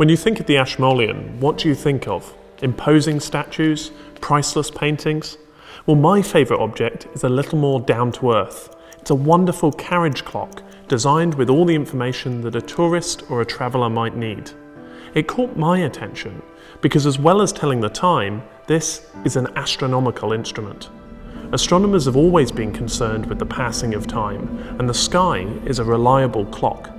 When you think of the Ashmolean, what do you think of? Imposing statues? Priceless paintings? Well, my favourite object is a little more down to earth. It's a wonderful carriage clock designed with all the information that a tourist or a traveller might need. It caught my attention because, as well as telling the time, this is an astronomical instrument. Astronomers have always been concerned with the passing of time, and the sky is a reliable clock.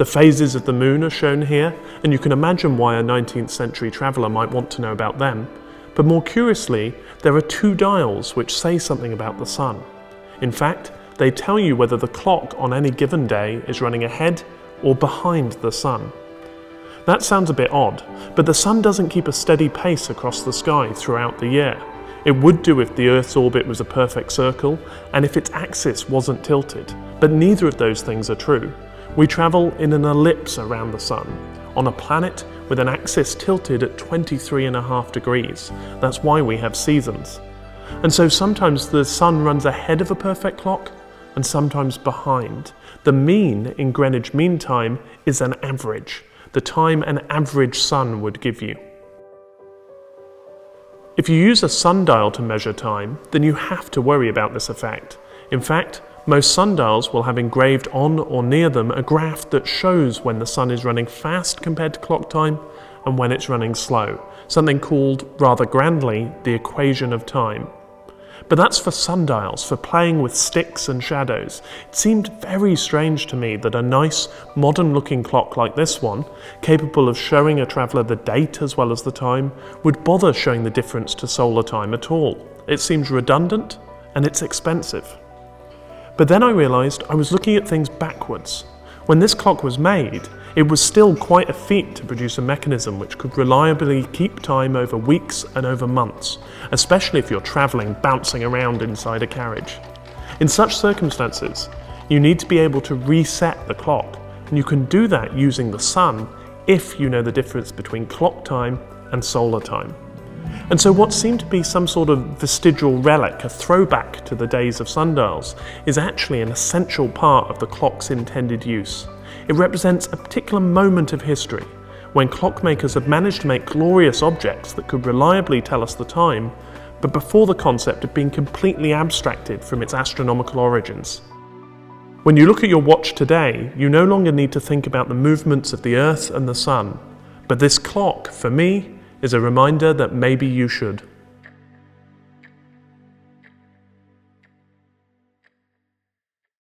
The phases of the moon are shown here, and you can imagine why a 19th century traveller might want to know about them. But more curiously, there are two dials which say something about the sun. In fact, they tell you whether the clock on any given day is running ahead or behind the sun. That sounds a bit odd, but the sun doesn't keep a steady pace across the sky throughout the year. It would do if the Earth's orbit was a perfect circle and if its axis wasn't tilted, but neither of those things are true. We travel in an ellipse around the Sun, on a planet with an axis tilted at 23.5 degrees. That's why we have seasons. And so sometimes the Sun runs ahead of a perfect clock and sometimes behind. The mean in Greenwich Mean Time is an average, the time an average sun would give you. If you use a sundial to measure time, then you have to worry about this effect. In fact, most sundials will have engraved on or near them a graph that shows when the sun is running fast compared to clock time and when it's running slow, something called, rather grandly, the equation of time. But that's for sundials, for playing with sticks and shadows. It seemed very strange to me that a nice, modern looking clock like this one, capable of showing a traveller the date as well as the time, would bother showing the difference to solar time at all. It seems redundant and it's expensive. But then I realised I was looking at things backwards. When this clock was made, it was still quite a feat to produce a mechanism which could reliably keep time over weeks and over months, especially if you're travelling bouncing around inside a carriage. In such circumstances, you need to be able to reset the clock, and you can do that using the sun if you know the difference between clock time and solar time. And so, what seemed to be some sort of vestigial relic, a throwback to the days of sundials, is actually an essential part of the clock's intended use. It represents a particular moment of history when clockmakers have managed to make glorious objects that could reliably tell us the time, but before the concept had been completely abstracted from its astronomical origins. When you look at your watch today, you no longer need to think about the movements of the Earth and the Sun, but this clock, for me, is a reminder that maybe you should.